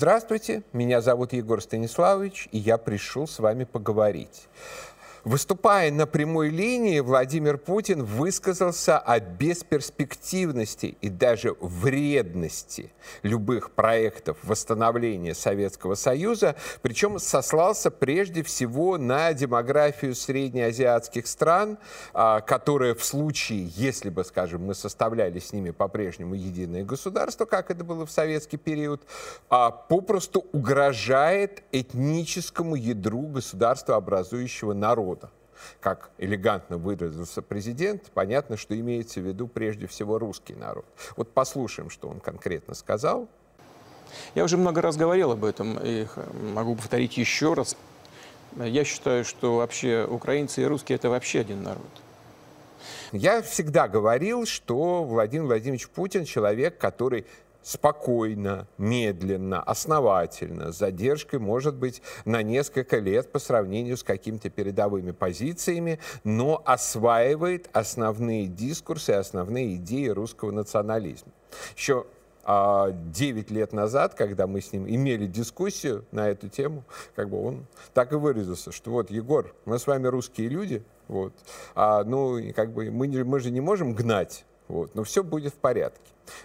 Здравствуйте, меня зовут Егор Станиславович, и я пришел с вами поговорить. Выступая на прямой линии, Владимир Путин высказался о бесперспективности и даже вредности любых проектов восстановления Советского Союза, причем сослался прежде всего на демографию среднеазиатских стран, а, которые в случае, если бы, скажем, мы составляли с ними по-прежнему единое государство, как это было в советский период, а, попросту угрожает этническому ядру государства образующего народа. Как элегантно выразился президент, понятно, что имеется в виду прежде всего русский народ. Вот послушаем, что он конкретно сказал. Я уже много раз говорил об этом и могу повторить еще раз. Я считаю, что вообще украинцы и русские это вообще один народ. Я всегда говорил, что Владимир Владимирович Путин человек, который спокойно, медленно, основательно, с задержкой, может быть, на несколько лет по сравнению с какими-то передовыми позициями, но осваивает основные дискурсы, основные идеи русского национализма. Еще а 9 лет назад, когда мы с ним имели дискуссию на эту тему, как бы он так и выразился, что вот, Егор, мы с вами русские люди, вот, а, ну, как бы мы, мы же не можем гнать, вот, но все будет в порядке.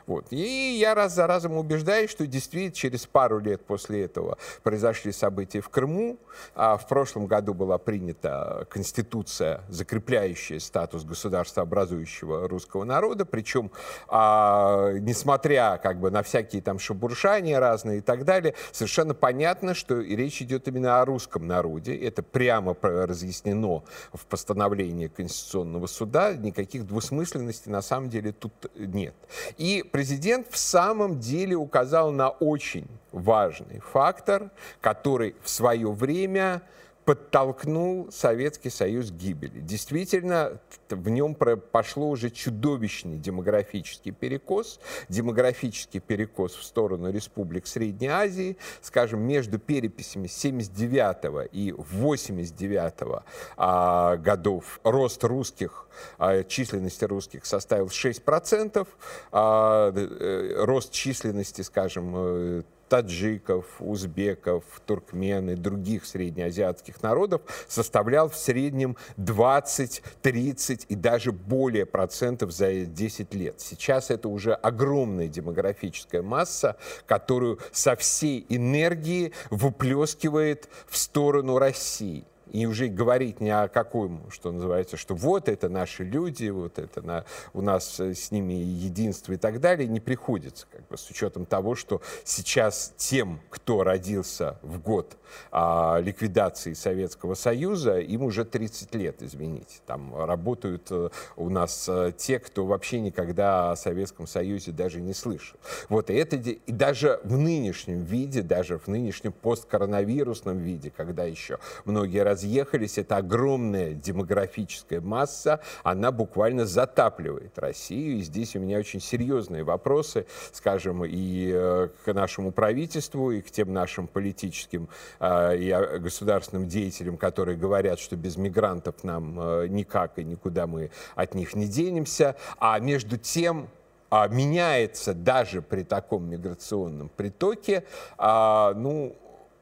Вот. И я раз за разом убеждаюсь, что действительно через пару лет после этого произошли события в Крыму. А в прошлом году была принята конституция, закрепляющая статус государства образующего русского народа. Причем, а, несмотря как бы, на всякие там шебуршания разные и так далее, совершенно понятно, что речь идет именно о русском народе. Это прямо разъяснено в постановлении Конституционного суда. Никаких двусмысленностей на самом деле тут нет. И президент в самом деле указал на очень важный фактор, который в свое время подтолкнул Советский Союз к гибели. Действительно, в нем пошло уже чудовищный демографический перекос, демографический перекос в сторону республик Средней Азии, скажем, между переписями 79 и 89 а, годов рост русских, а, численности русских составил 6%, а, э, рост численности, скажем, э, таджиков, узбеков, туркмен и других среднеазиатских народов составлял в среднем 20, 30 и даже более процентов за 10 лет. Сейчас это уже огромная демографическая масса, которую со всей энергии выплескивает в сторону России и уже говорить ни о каком, что называется, что вот это наши люди, вот это на, у нас э, с ними единство и так далее, не приходится, как бы, с учетом того, что сейчас тем, кто родился в год а, ликвидации Советского Союза, им уже 30 лет, извините. Там работают э, у нас э, те, кто вообще никогда о Советском Союзе даже не слышал. Вот, и это и даже в нынешнем виде, даже в нынешнем посткоронавирусном виде, когда еще многие разъехались, это огромная демографическая масса, она буквально затапливает Россию. И здесь у меня очень серьезные вопросы, скажем, и э, к нашему правительству, и к тем нашим политическим э, и государственным деятелям, которые говорят, что без мигрантов нам э, никак и никуда мы от них не денемся. А между тем, а, меняется даже при таком миграционном притоке, а, ну,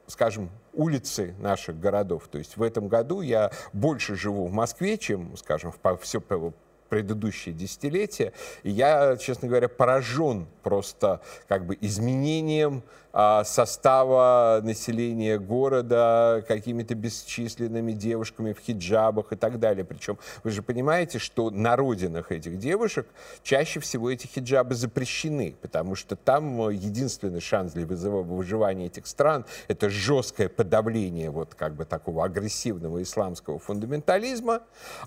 скажем, улицы наших городов. То есть в этом году я больше живу в Москве, чем, скажем, в все предыдущие десятилетия. И я, честно говоря, поражен просто как бы изменением а, состава населения города какими-то бесчисленными девушками в хиджабах и так далее. Причем вы же понимаете, что на родинах этих девушек чаще всего эти хиджабы запрещены, потому что там единственный шанс для выживания этих стран — это жесткое подавление вот как бы такого агрессивного исламского фундаментализма.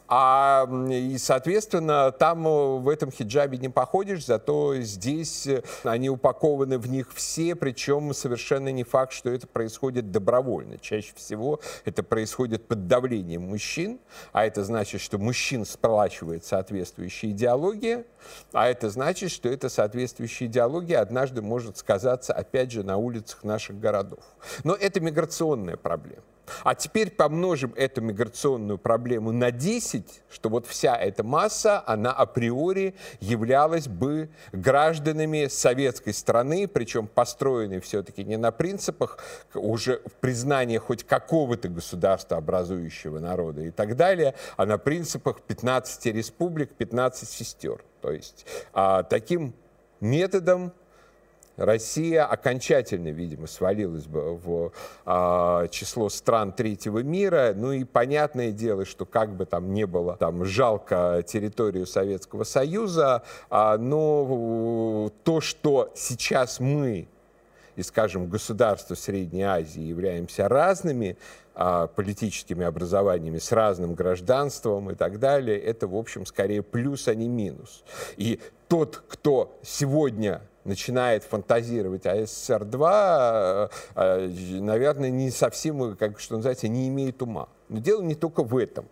А, и, соответственно, Естественно, там в этом хиджабе не походишь, зато здесь э, они упакованы в них все, причем совершенно не факт, что это происходит добровольно. Чаще всего это происходит под давлением мужчин, а это значит, что мужчин сплачивает соответствующая идеология, а это значит, что эта соответствующая идеология однажды может сказаться, опять же, на улицах наших городов. Но это миграционная проблема. А теперь помножим эту миграционную проблему на 10, что вот вся эта масса, она априори являлась бы гражданами советской страны, причем построенной все-таки не на принципах уже признания хоть какого-то государства, образующего народа и так далее, а на принципах 15 республик, 15 сестер. То есть а, таким методом Россия окончательно, видимо, свалилась бы в а, число стран третьего мира. Ну и понятное дело, что как бы там не было там жалко территорию Советского Союза, а, но то, что сейчас мы и, скажем, государства Средней Азии являемся разными а, политическими образованиями, с разным гражданством и так далее, это, в общем, скорее плюс, а не минус. И тот, кто сегодня начинает фантазировать о СССР-2, э, наверное, не совсем, как что называется, не имеет ума. Но дело не только в этом.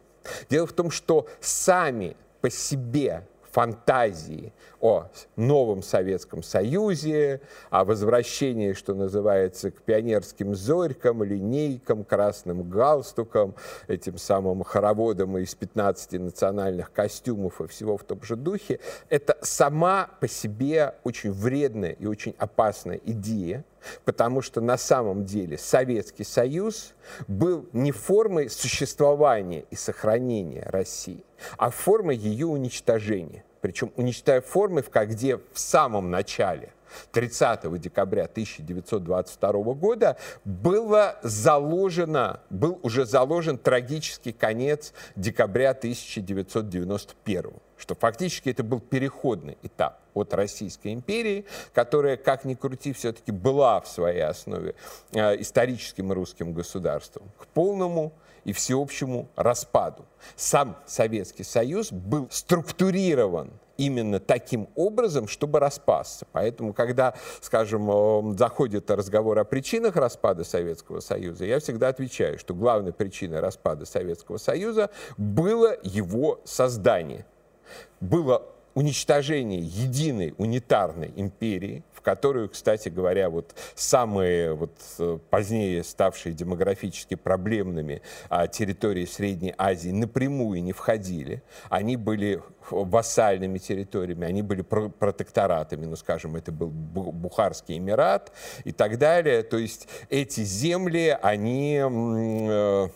Дело в том, что сами по себе фантазии о новом Советском Союзе, о возвращении, что называется, к пионерским зорькам, линейкам, красным галстукам, этим самым хороводам из 15 национальных костюмов и всего в том же духе, это сама по себе очень вредная и очень опасная идея, потому что на самом деле Советский Союз был не формой существования и сохранения России, а формой ее уничтожения. Причем уничтожая формы, в где в самом начале – 30 декабря 1922 года было заложено, был уже заложен трагический конец декабря 1991 что фактически это был переходный этап от Российской империи, которая, как ни крути, все-таки была в своей основе э, историческим русским государством, к полному и всеобщему распаду. Сам Советский Союз был структурирован именно таким образом, чтобы распасться. Поэтому, когда, скажем, э, заходит разговор о причинах распада Советского Союза, я всегда отвечаю, что главной причиной распада Советского Союза было его создание. Было уничтожение единой унитарной империи, в которую, кстати говоря, вот самые вот э, позднее ставшие демографически проблемными а, территории Средней Азии напрямую не входили. Они были вассальными территориями, они были протекторатами, ну, скажем, это был Бухарский Эмират и так далее. То есть эти земли, они э,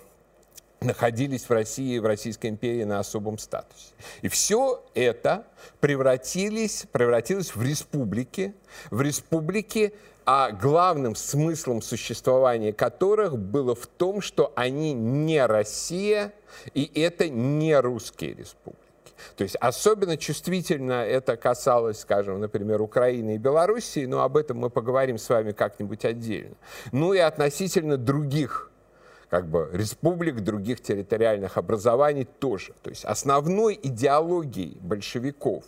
находились в России, в Российской империи на особом статусе. И все это превратились, превратилось в республики, в республики, а главным смыслом существования которых было в том, что они не Россия, и это не русские республики. То есть особенно чувствительно это касалось, скажем, например, Украины и Белоруссии, но об этом мы поговорим с вами как-нибудь отдельно. Ну и относительно других как бы республик, других территориальных образований тоже. То есть основной идеологией большевиков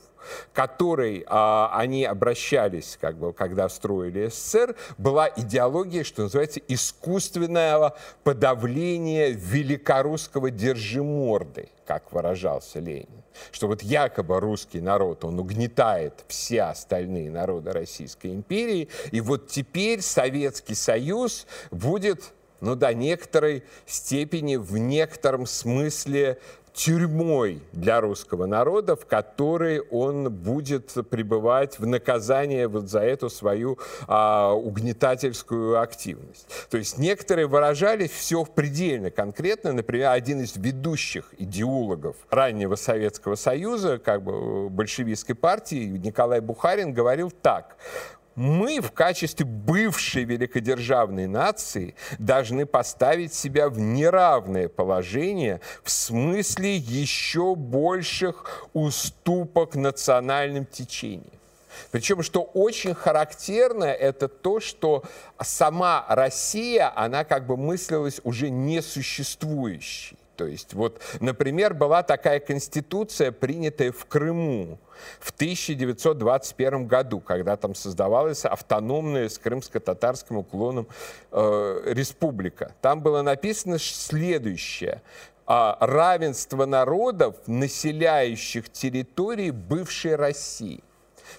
которой а, они обращались, как бы, когда строили СССР, была идеология, что называется, искусственного подавления великорусского держиморды, как выражался Ленин. Что вот якобы русский народ, он угнетает все остальные народы Российской империи, и вот теперь Советский Союз будет ну, до некоторой степени, в некотором смысле тюрьмой для русского народа, в которой он будет пребывать в наказание вот за эту свою а, угнетательскую активность. То есть некоторые выражали все предельно конкретно. Например, один из ведущих идеологов раннего Советского Союза, как бы большевистской партии, Николай Бухарин, говорил так мы в качестве бывшей великодержавной нации должны поставить себя в неравное положение в смысле еще больших уступок национальным течениям. Причем, что очень характерно, это то, что сама Россия, она как бы мыслилась уже несуществующей. То есть, вот, например, была такая конституция, принятая в Крыму в 1921 году, когда там создавалась автономная с крымско-татарским уклоном э, республика. Там было написано следующее а, равенство народов, населяющих территории бывшей России.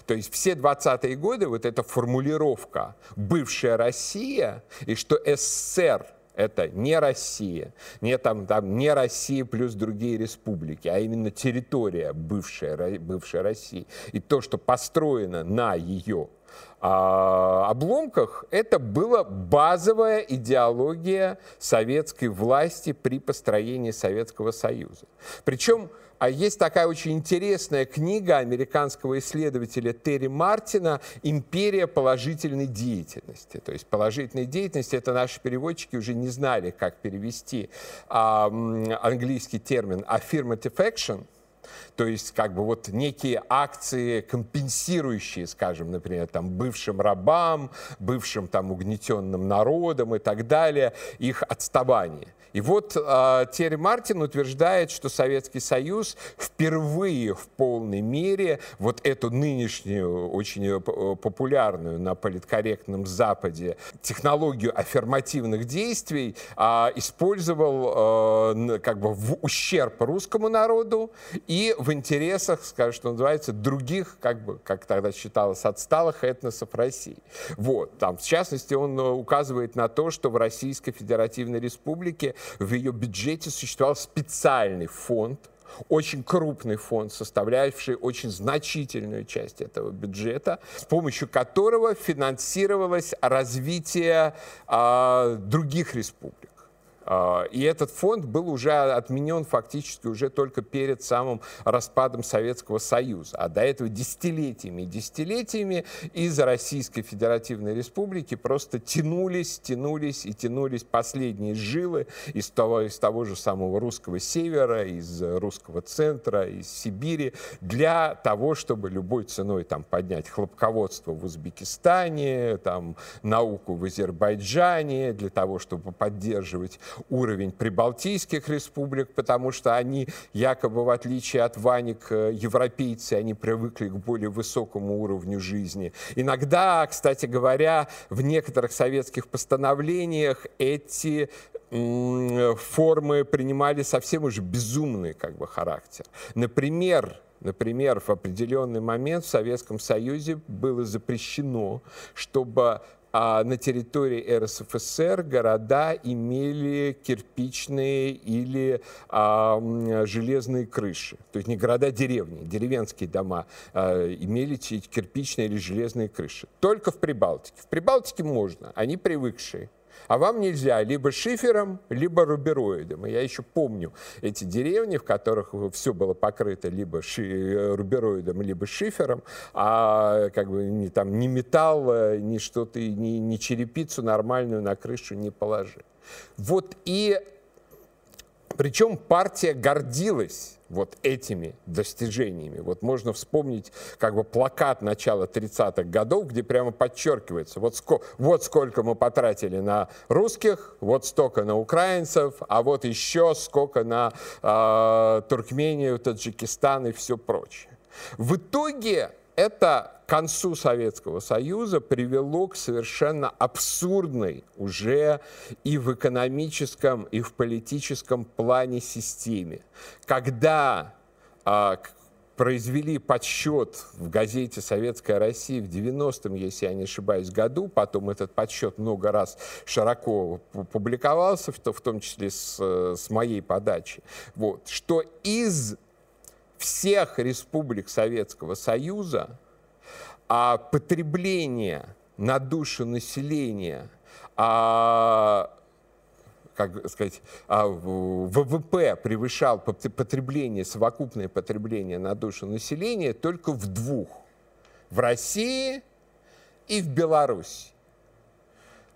То есть все 20-е годы вот эта формулировка «бывшая Россия» и что СССР это не Россия, не, там, там, не Россия плюс другие республики, а именно территория бывшей, бывшей России. И то, что построено на ее а, обломках, это была базовая идеология советской власти при построении Советского Союза. Причем а есть такая очень интересная книга американского исследователя Терри Мартина «Империя положительной деятельности». То есть положительной деятельности, это наши переводчики уже не знали, как перевести а, английский термин affirmative action – то есть как бы вот некие акции, компенсирующие, скажем, например, там бывшим рабам, бывшим там угнетенным народам и так далее, их отставание. И вот э, Терри Мартин утверждает, что Советский Союз впервые в полной мере вот эту нынешнюю, очень э, популярную на политкорректном Западе технологию аффирмативных действий э, использовал э, как бы в ущерб русскому народу и в интересах, скажем, что называется, других, как бы, как тогда считалось, отсталых этносов России. Вот, там, в частности, он э, указывает на то, что в Российской Федеративной Республике в ее бюджете существовал специальный фонд, очень крупный фонд, составляющий очень значительную часть этого бюджета, с помощью которого финансировалось развитие э, других республик. А, и этот фонд был уже отменен фактически уже только перед самым распадом Советского Союза. А до этого десятилетиями десятилетиями из Российской Федеративной Республики просто тянулись, тянулись и тянулись последние жилы из того, из того же самого русского севера, из русского центра, из Сибири, для того, чтобы любой ценой там, поднять хлопководство в Узбекистане, там, науку в Азербайджане, для того, чтобы поддерживать уровень прибалтийских республик, потому что они якобы, в отличие от Ваник, э, европейцы, они привыкли к более высокому уровню жизни. Иногда, кстати говоря, в некоторых советских постановлениях эти формы принимали совсем уже безумный как бы, характер. Например, Например, в определенный момент в Советском Союзе было запрещено, чтобы а на территории РСФСР города имели кирпичные или а, железные крыши. То есть не города, а деревни, деревенские дома а, имели кирпичные или железные крыши. Только в Прибалтике. В Прибалтике можно, они привыкшие. А вам нельзя либо шифером, либо рубероидом. Я еще помню эти деревни, в которых все было покрыто либо ши, э, рубероидом, либо шифером, а как бы ни, там, ни металл, э, ни что-то, ни, ни черепицу нормальную на крышу не положи. Вот и причем партия гордилась вот этими достижениями. Вот можно вспомнить как бы плакат начала 30-х годов, где прямо подчеркивается, вот, ско вот сколько мы потратили на русских, вот столько на украинцев, а вот еще сколько на э, Туркмению, Таджикистан и все прочее. В итоге это к концу Советского Союза привело к совершенно абсурдной уже и в экономическом, и в политическом плане системе. Когда а, произвели подсчет в газете «Советская Россия» в 90-м, если я не ошибаюсь, году. Потом этот подсчет много раз широко публиковался, в том числе с, с моей подачи. Вот, что из всех республик Советского Союза, а потребление на душу населения, а, как сказать, а ВВП превышал потребление, совокупное потребление на душу населения только в двух. В России и в Беларуси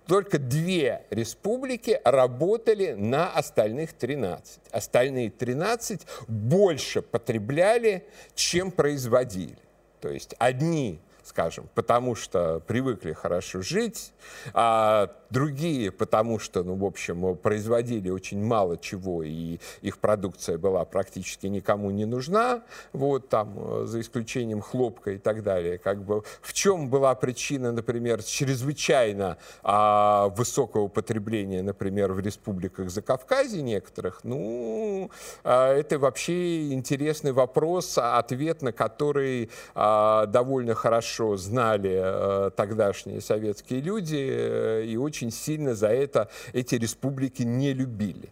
только две республики работали на остальных 13. Остальные 13 больше потребляли, чем производили. То есть одни скажем, потому что привыкли хорошо жить, а другие, потому что, ну, в общем, производили очень мало чего, и их продукция была практически никому не нужна, вот там, за исключением хлопка и так далее. Как бы, в чем была причина, например, чрезвычайно а, высокого потребления, например, в республиках Закавказья некоторых? Ну, а, это вообще интересный вопрос, ответ на который а, довольно хорошо знали а, тогдашние советские люди, э, и очень очень сильно за это эти республики не любили.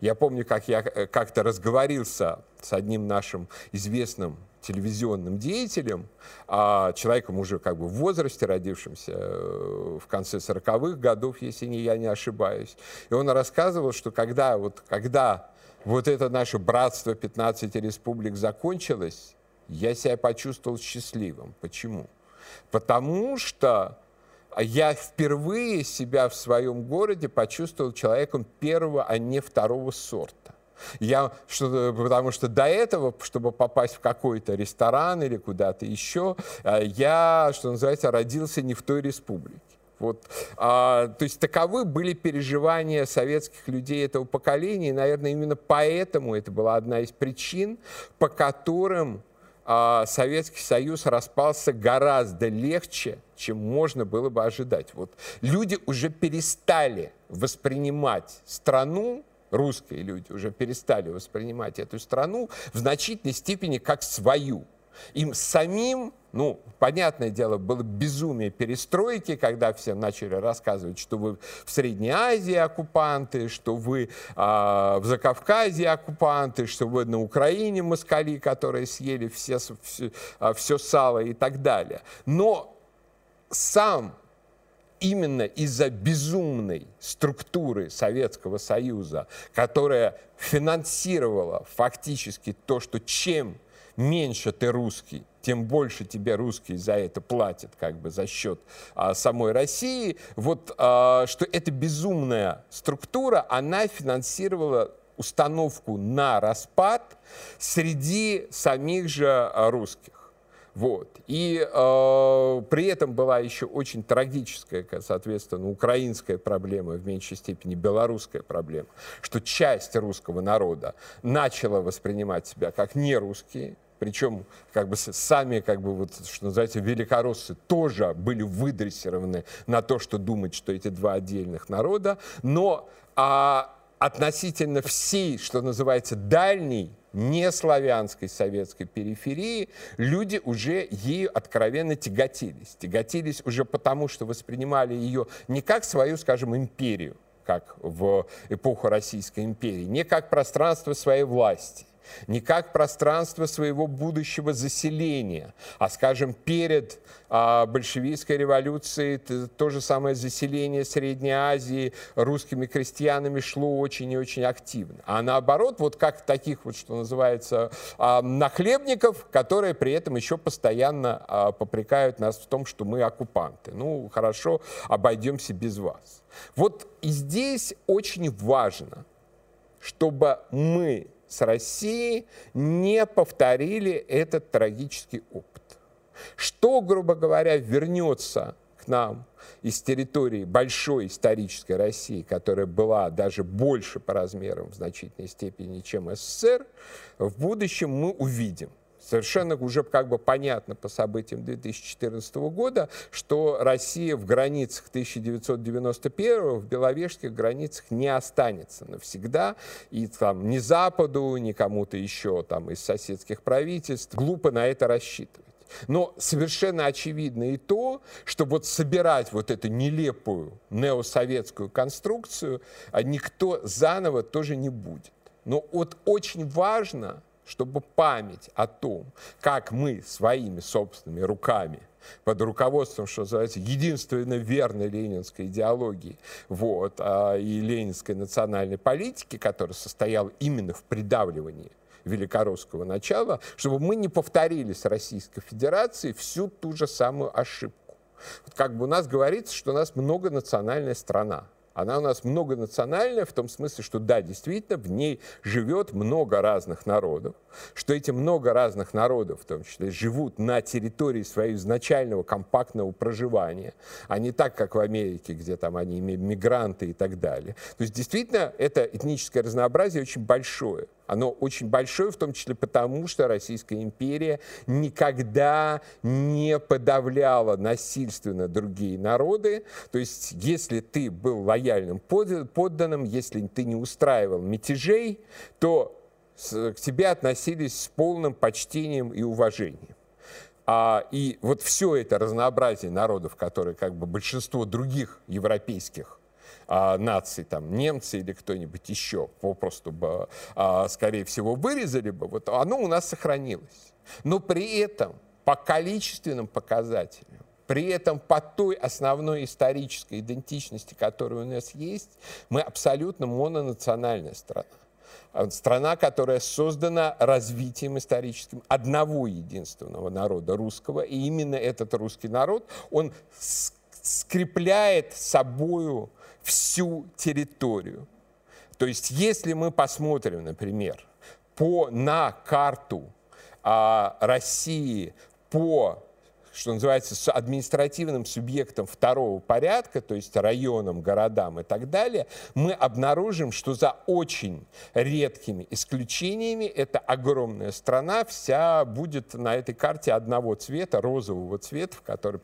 Я помню, как я э, как-то разговорился с одним нашим известным телевизионным деятелем, а человеком уже как бы в возрасте, родившимся э, в конце 40-х годов, если не, я не ошибаюсь. И он рассказывал, что когда вот, когда вот это наше братство 15 республик закончилось, я себя почувствовал счастливым. Почему? Потому что я впервые себя в своем городе почувствовал человеком первого, а не второго сорта. Я, что, потому что до этого, чтобы попасть в какой-то ресторан или куда-то еще, э, я, что называется, родился не в той республике. Вот, а, то есть таковы были переживания советских людей этого поколения, и, наверное, именно поэтому это была одна из причин, по которым а, Советский Союз распался гораздо легче, чем можно было бы ожидать. Вот люди уже перестали воспринимать страну, русские люди уже перестали воспринимать эту страну в значительной степени как свою. Им самим, ну, понятное дело, было безумие перестройки, когда все начали рассказывать, что вы в Средней Азии оккупанты, что вы а, в Закавказье оккупанты, что вы на Украине москали, которые съели все, все, а, все сало и так далее. Но сам именно из-за безумной структуры Советского Союза, которая финансировала фактически то, что чем меньше ты русский, тем больше тебе русские за это платят, как бы за счет а, самой России. Вот а, что эта безумная структура, она финансировала установку на распад среди самих же а, русских. Вот. И э, при этом была еще очень трагическая, соответственно, украинская проблема, в меньшей степени белорусская проблема, что часть русского народа начала воспринимать себя как нерусские, причем как бы сами, как бы вот, что называется, великороссы тоже были выдрессированы на то, что думать, что эти два отдельных народа, но а, относительно всей, что называется, дальней не славянской советской периферии, люди уже ею откровенно тяготились. Тяготились уже потому, что воспринимали ее не как свою, скажем, империю, как в эпоху Российской империи, не как пространство своей власти, не как пространство своего будущего заселения, а, скажем, перед а, большевистской революцией то, то же самое заселение Средней Азии русскими крестьянами шло очень и очень активно. А наоборот, вот как таких вот, что называется, а, нахлебников, которые при этом еще постоянно а, попрекают нас в том, что мы оккупанты. Ну, хорошо, обойдемся без вас. Вот и здесь очень важно, чтобы мы с Россией не повторили этот трагический опыт. Что, грубо говоря, вернется к нам из территории большой исторической России, которая была даже больше по размерам в значительной степени, чем СССР, в будущем мы увидим. Совершенно уже как бы понятно по событиям 2014 года, что Россия в границах 1991 в беловежских границах не останется навсегда. И там ни Западу, ни кому-то еще там из соседских правительств глупо на это рассчитывать. Но совершенно очевидно и то, что вот собирать вот эту нелепую неосоветскую конструкцию а никто заново тоже не будет. Но вот очень важно, чтобы память о том, как мы своими собственными руками под руководством, что называется, единственно верной ленинской идеологии вот, а, и ленинской национальной политики, которая состояла именно в придавливании великорусского начала, чтобы мы не повторили с Российской Федерацией всю ту же самую ошибку. Вот как бы у нас говорится, что у нас многонациональная страна. Она у нас многонациональная в том смысле, что да, действительно, в ней живет много разных народов, что эти много разных народов, в том числе, живут на территории своего изначального компактного проживания, а не так, как в Америке, где там они мигранты и так далее. То есть действительно это этническое разнообразие очень большое. Оно очень большое, в том числе потому, что Российская империя никогда не подавляла насильственно другие народы. То есть, если ты был лояльным подданным, если ты не устраивал мятежей, то к тебе относились с полным почтением и уважением. А, и вот все это разнообразие народов, которые как бы большинство других европейских а, наций, там, немцы или кто-нибудь еще, попросту бы, а, скорее всего, вырезали бы, вот оно у нас сохранилось. Но при этом по количественным показателям, при этом по той основной исторической идентичности, которая у нас есть, мы абсолютно мононациональная страна. А страна, которая создана развитием историческим одного единственного народа русского, и именно этот русский народ, он скрепляет собою всю территорию. То есть, если мы посмотрим, например, по, на карту а, России по что называется, с административным субъектом второго порядка, то есть районам, городам и так далее, мы обнаружим, что за очень редкими исключениями эта огромная страна вся будет на этой карте одного цвета, розового цвета, который,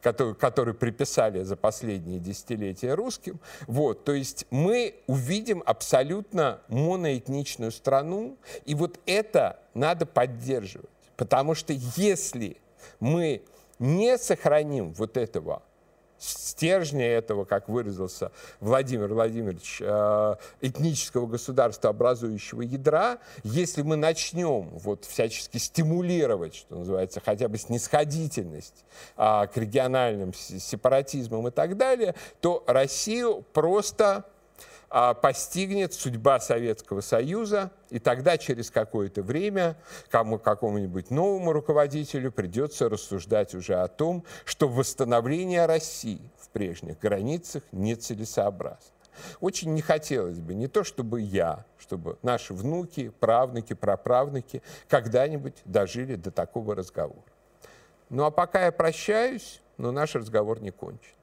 который, который приписали за последние десятилетия русским. Вот, то есть мы увидим абсолютно моноэтничную страну, и вот это надо поддерживать. Потому что если мы не сохраним вот этого стержня этого, как выразился Владимир Владимирович, э, этнического государства, образующего ядра, если мы начнем вот всячески стимулировать, что называется, хотя бы снисходительность а, к региональным сепаратизмам и так далее, то Россию просто постигнет судьба Советского Союза, и тогда через какое-то время кому, какому-нибудь новому руководителю придется рассуждать уже о том, что восстановление России в прежних границах нецелесообразно. Очень не хотелось бы не то, чтобы я, чтобы наши внуки, правнуки, праправнуки когда-нибудь дожили до такого разговора. Ну а пока я прощаюсь, но наш разговор не кончен.